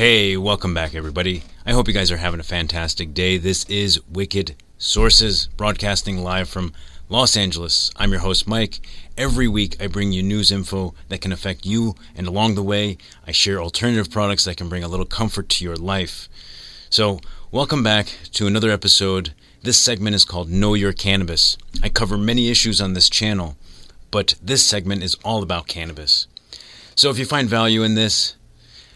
Hey, welcome back, everybody. I hope you guys are having a fantastic day. This is Wicked Sources, broadcasting live from Los Angeles. I'm your host, Mike. Every week, I bring you news info that can affect you, and along the way, I share alternative products that can bring a little comfort to your life. So, welcome back to another episode. This segment is called Know Your Cannabis. I cover many issues on this channel, but this segment is all about cannabis. So, if you find value in this,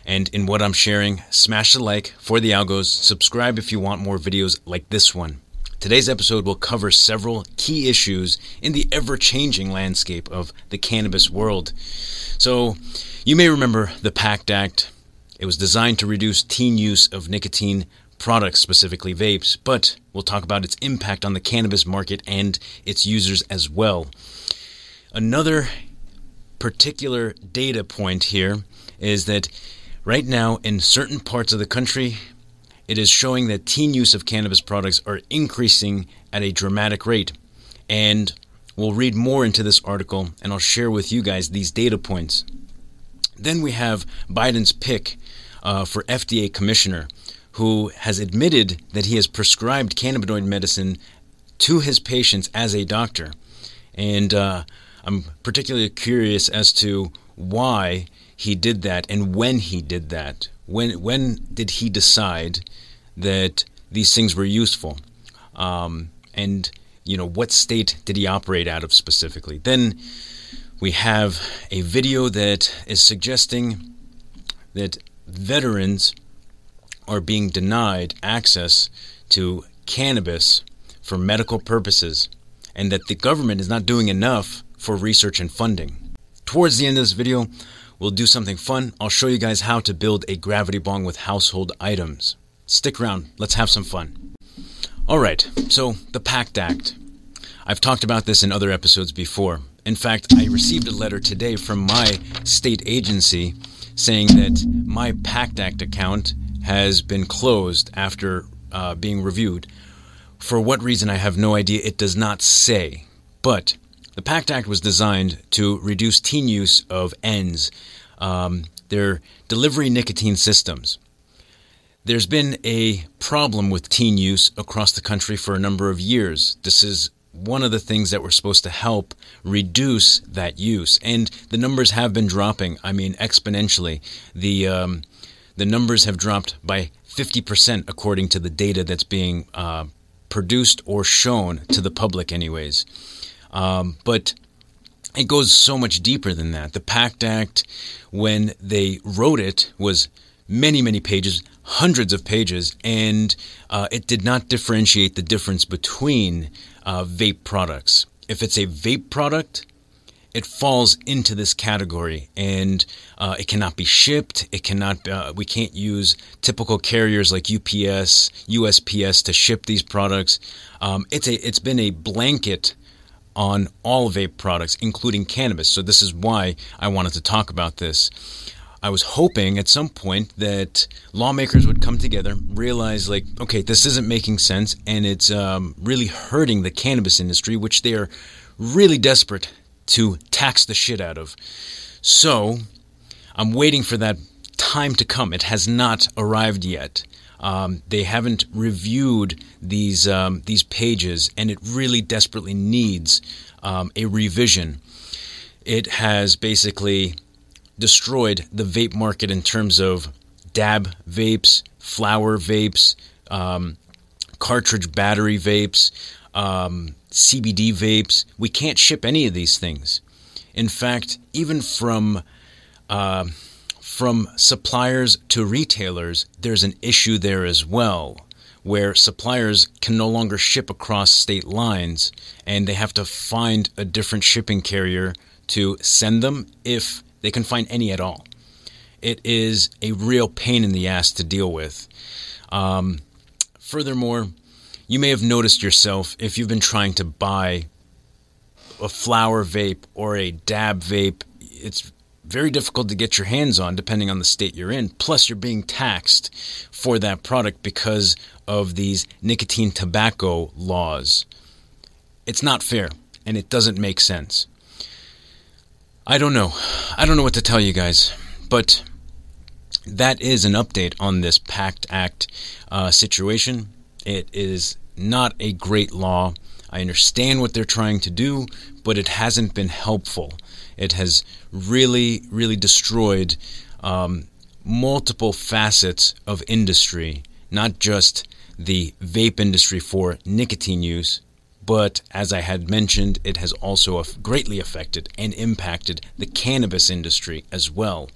and in what I'm sharing, smash the like for the algos, subscribe if you want more videos like this one. Today's episode will cover several key issues in the ever changing landscape of the cannabis world. So, you may remember the PACT Act. It was designed to reduce teen use of nicotine products, specifically vapes, but we'll talk about its impact on the cannabis market and its users as well. Another particular data point here is that Right now, in certain parts of the country, it is showing that teen use of cannabis products are increasing at a dramatic rate. And we'll read more into this article and I'll share with you guys these data points. Then we have Biden's pick uh, for FDA commissioner, who has admitted that he has prescribed cannabinoid medicine to his patients as a doctor. And uh, I'm particularly curious as to why he did that and when he did that. When when did he decide that these things were useful? Um, and you know what state did he operate out of specifically? Then we have a video that is suggesting that veterans are being denied access to cannabis for medical purposes and that the government is not doing enough for research and funding. Towards the end of this video, We'll do something fun. I'll show you guys how to build a gravity bong with household items. Stick around, let's have some fun. Alright, so the PACT Act. I've talked about this in other episodes before. In fact, I received a letter today from my state agency saying that my PACT Act account has been closed after uh, being reviewed. For what reason, I have no idea. It does not say. But the PACT Act was designed to reduce teen use of ENDS, um, their delivery nicotine systems. There's been a problem with teen use across the country for a number of years. This is one of the things that we're supposed to help reduce that use, and the numbers have been dropping. I mean, exponentially. The um, the numbers have dropped by 50% according to the data that's being uh, produced or shown to the public, anyways. Um, but it goes so much deeper than that. The PACT Act, when they wrote it, was many, many pages, hundreds of pages, and uh, it did not differentiate the difference between uh, vape products. If it's a vape product, it falls into this category and uh, it cannot be shipped. It cannot, uh, we can't use typical carriers like UPS, USPS to ship these products. Um, it's a, it's been a blanket on all vape products, including cannabis. So, this is why I wanted to talk about this. I was hoping at some point that lawmakers would come together, realize, like, okay, this isn't making sense, and it's um, really hurting the cannabis industry, which they are really desperate to tax the shit out of. So, I'm waiting for that time to come. It has not arrived yet. Um, they haven't reviewed these um, these pages, and it really desperately needs um, a revision. It has basically destroyed the vape market in terms of dab vapes, flower vapes, um, cartridge battery vapes, um, CBD vapes. We can't ship any of these things. In fact, even from uh, from suppliers to retailers, there's an issue there as well, where suppliers can no longer ship across state lines and they have to find a different shipping carrier to send them if they can find any at all. It is a real pain in the ass to deal with. Um, furthermore, you may have noticed yourself if you've been trying to buy a flower vape or a dab vape, it's very difficult to get your hands on depending on the state you're in. Plus, you're being taxed for that product because of these nicotine tobacco laws. It's not fair and it doesn't make sense. I don't know. I don't know what to tell you guys, but that is an update on this PACT Act uh, situation. It is not a great law. I understand what they're trying to do, but it hasn't been helpful. It has really, really destroyed um, multiple facets of industry, not just the vape industry for nicotine use, but as I had mentioned, it has also greatly affected and impacted the cannabis industry as well.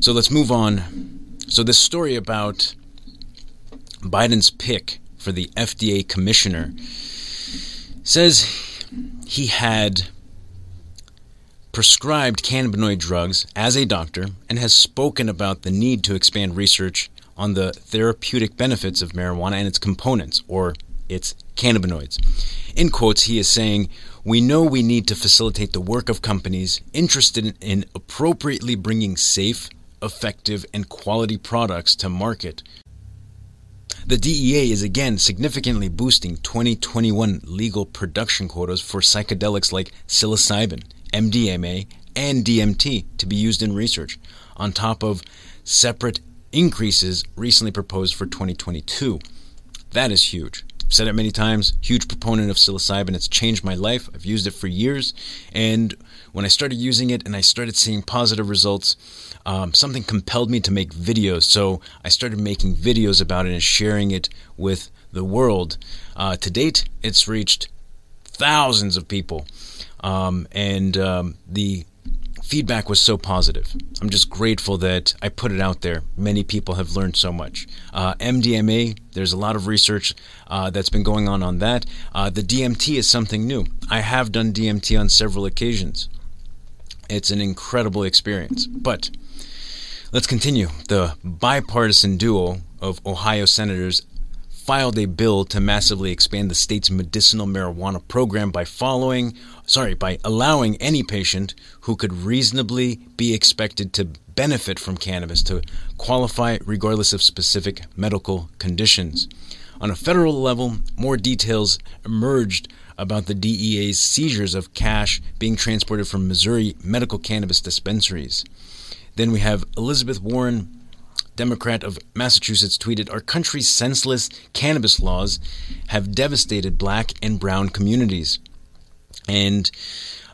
So let's move on. So, this story about Biden's pick for the FDA commissioner says he had prescribed cannabinoid drugs as a doctor and has spoken about the need to expand research on the therapeutic benefits of marijuana and its components, or its cannabinoids. In quotes, he is saying, We know we need to facilitate the work of companies interested in appropriately bringing safe, effective, and quality products to market. The DEA is again significantly boosting 2021 legal production quotas for psychedelics like psilocybin, MDMA, and DMT to be used in research, on top of separate increases recently proposed for 2022. That is huge. Said it many times, huge proponent of psilocybin. It's changed my life. I've used it for years. And when I started using it and I started seeing positive results, um, something compelled me to make videos. So I started making videos about it and sharing it with the world. Uh, to date, it's reached thousands of people. Um, and um, the feedback was so positive. I'm just grateful that I put it out there. Many people have learned so much. Uh, MDMA, there's a lot of research uh, that's been going on on that. Uh, the DMT is something new. I have done DMT on several occasions. It's an incredible experience. But let's continue. The bipartisan duo of Ohio senators filed a bill to massively expand the state's medicinal marijuana program by following sorry by allowing any patient who could reasonably be expected to benefit from cannabis to qualify regardless of specific medical conditions. On a federal level more details emerged about the DEA's seizures of cash being transported from Missouri medical cannabis dispensaries. Then we have Elizabeth Warren Democrat of Massachusetts, tweeted Our country's senseless cannabis laws have devastated black and brown communities and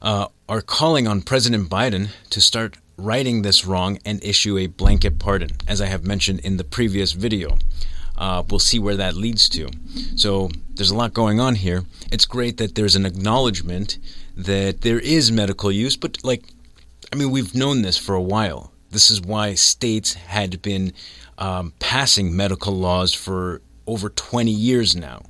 uh, are calling on President Biden to start righting this wrong and issue a blanket pardon, as I have mentioned in the previous video. Uh, we'll see where that leads to. So there's a lot going on here. It's great that there's an acknowledgement that there is medical use, but like, I mean, we've known this for a while. This is why states had been um, passing medical laws for over 20 years now.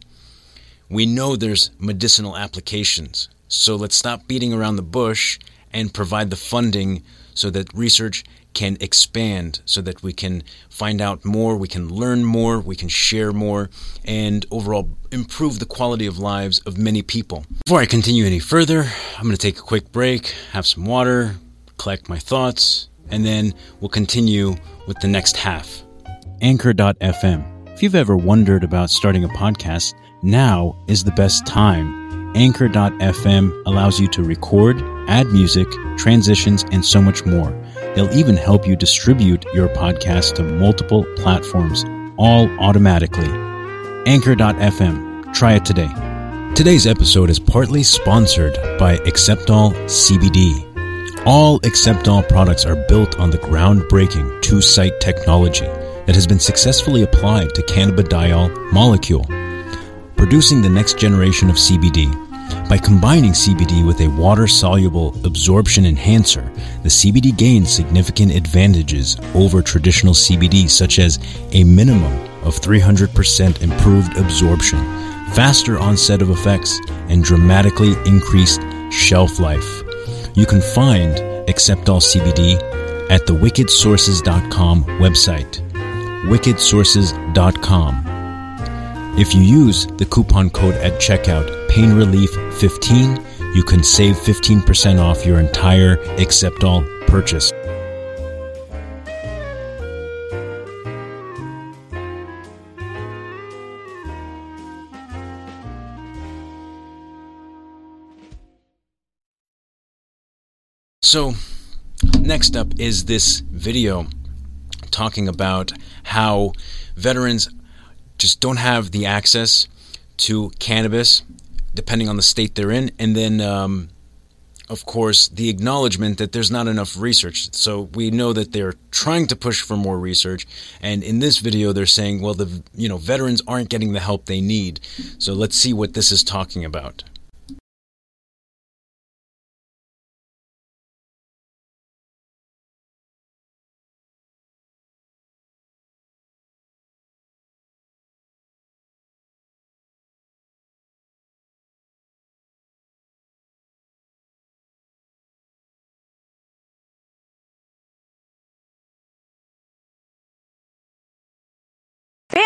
We know there's medicinal applications, so let's stop beating around the bush and provide the funding so that research can expand, so that we can find out more, we can learn more, we can share more, and overall improve the quality of lives of many people. Before I continue any further, I'm going to take a quick break, have some water, collect my thoughts, and then we'll continue with the next half. Anchor.fm. If you've ever wondered about starting a podcast, now is the best time. Anchor.fm allows you to record, add music, transitions, and so much more. They'll even help you distribute your podcast to multiple platforms, all automatically. Anchor.fm. Try it today. Today's episode is partly sponsored by Acceptol CBD. All Acceptol products are built on the groundbreaking two site technology that has been successfully applied to cannabidiol molecule, producing the next generation of CBD. By combining CBD with a water soluble absorption enhancer, the CBD gains significant advantages over traditional CBD, such as a minimum of 300% improved absorption, faster onset of effects, and dramatically increased shelf life. You can find Acceptol CBD at the wickedsources.com website. wickedsources.com. If you use the coupon code at checkout, Pain Relief 15, you can save 15% off your entire Acceptol purchase. So, next up is this video talking about how veterans just don't have the access to cannabis, depending on the state they're in, and then, um, of course, the acknowledgement that there's not enough research. So we know that they're trying to push for more research, and in this video, they're saying, well, the you know veterans aren't getting the help they need. So let's see what this is talking about.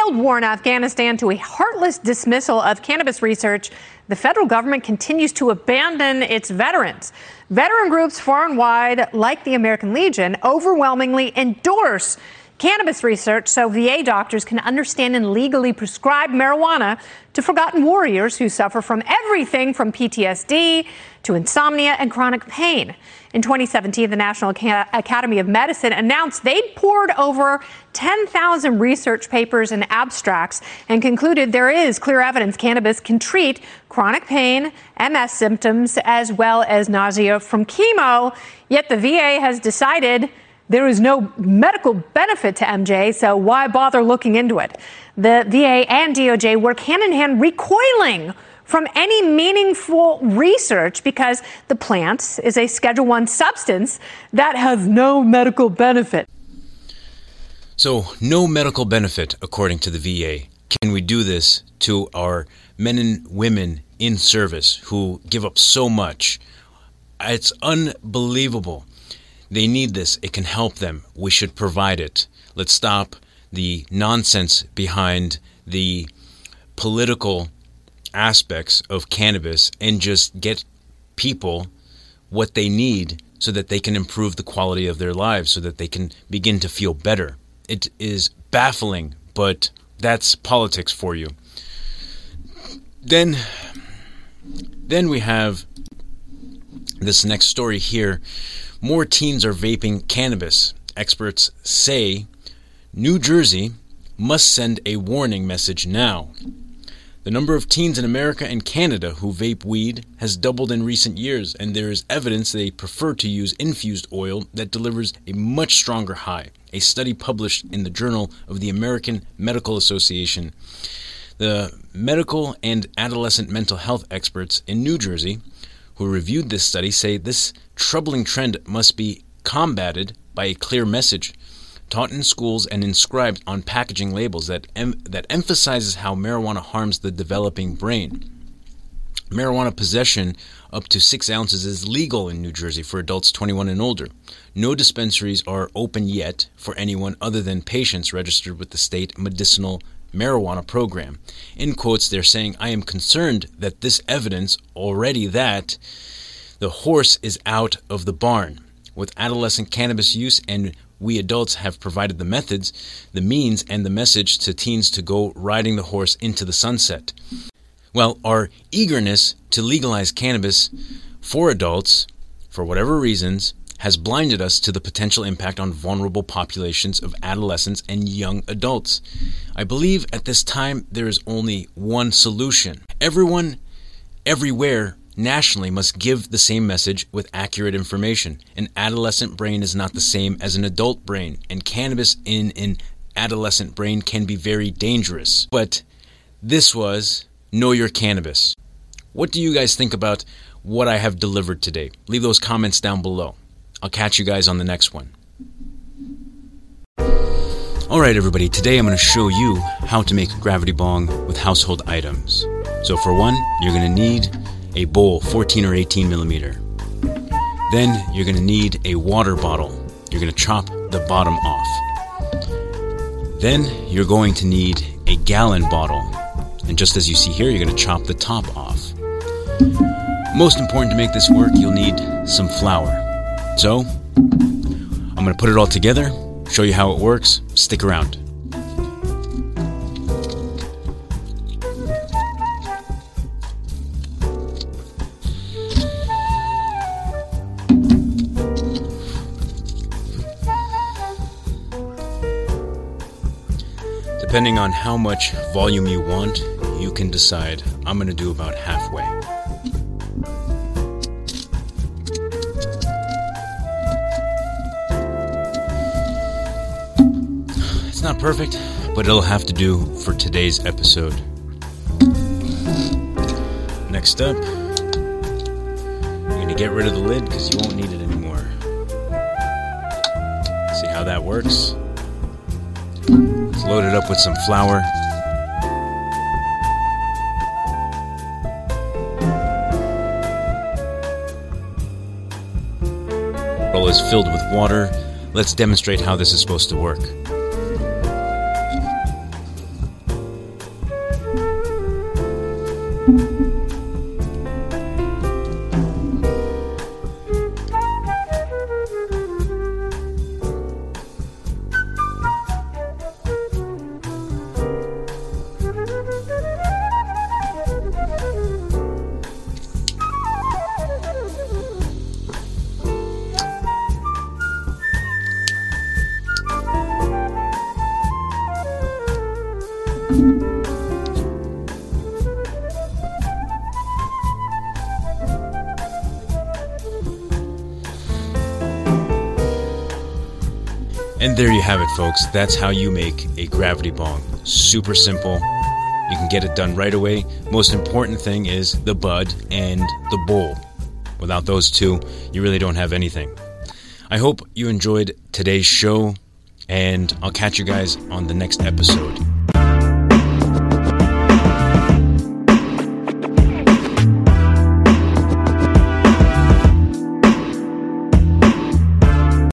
Failed war in Afghanistan to a heartless dismissal of cannabis research, the federal government continues to abandon its veterans. Veteran groups far and wide, like the American Legion, overwhelmingly endorse cannabis research so VA doctors can understand and legally prescribe marijuana to forgotten warriors who suffer from everything from PTSD to insomnia and chronic pain. In 2017, the National Academy of Medicine announced they'd pored over 10,000 research papers and abstracts and concluded there is clear evidence cannabis can treat chronic pain, MS symptoms, as well as nausea from chemo. Yet the VA has decided there is no medical benefit to MJ, so why bother looking into it? The VA and DOJ work hand in hand, recoiling from any meaningful research because the plant is a Schedule 1 substance that has no medical benefit. So, no medical benefit, according to the VA. Can we do this to our men and women in service who give up so much? It's unbelievable. They need this. It can help them. We should provide it. Let's stop the nonsense behind the political aspects of cannabis and just get people what they need so that they can improve the quality of their lives, so that they can begin to feel better. It is baffling, but that's politics for you. Then, then we have this next story here. More teens are vaping cannabis. Experts say New Jersey must send a warning message now. The number of teens in America and Canada who vape weed has doubled in recent years, and there is evidence they prefer to use infused oil that delivers a much stronger high. A study published in the Journal of the American Medical Association. The medical and adolescent mental health experts in New Jersey who reviewed this study say this troubling trend must be combated by a clear message taught in schools and inscribed on packaging labels that, em- that emphasizes how marijuana harms the developing brain. Marijuana possession up to six ounces is legal in New Jersey for adults 21 and older. No dispensaries are open yet for anyone other than patients registered with the state medicinal marijuana program. In quotes, they're saying, I am concerned that this evidence already that the horse is out of the barn. With adolescent cannabis use and we adults have provided the methods, the means, and the message to teens to go riding the horse into the sunset. Well, our eagerness to legalize cannabis for adults, for whatever reasons, has blinded us to the potential impact on vulnerable populations of adolescents and young adults. I believe at this time there is only one solution. Everyone, everywhere, nationally must give the same message with accurate information. An adolescent brain is not the same as an adult brain, and cannabis in an adolescent brain can be very dangerous. But this was Know Your Cannabis. What do you guys think about what I have delivered today? Leave those comments down below. I'll catch you guys on the next one. Alright, everybody, today I'm going to show you how to make gravity bong with household items. So, for one, you're going to need a bowl 14 or 18 millimeter. Then you're going to need a water bottle. You're going to chop the bottom off. Then you're going to need a gallon bottle. And just as you see here, you're going to chop the top off. Most important to make this work, you'll need some flower. So, I'm going to put it all together, show you how it works. Stick around. Depending on how much volume you want, you can decide. I'm going to do about halfway. It's not perfect, but it'll have to do for today's episode. Next up, you're going to get rid of the lid because you won't need it anymore. See how that works? Load it up with some flower. Roll is filled with water. Let's demonstrate how this is supposed to work. And there you have it, folks. That's how you make a gravity bong. Super simple. You can get it done right away. Most important thing is the bud and the bowl. Without those two, you really don't have anything. I hope you enjoyed today's show, and I'll catch you guys on the next episode.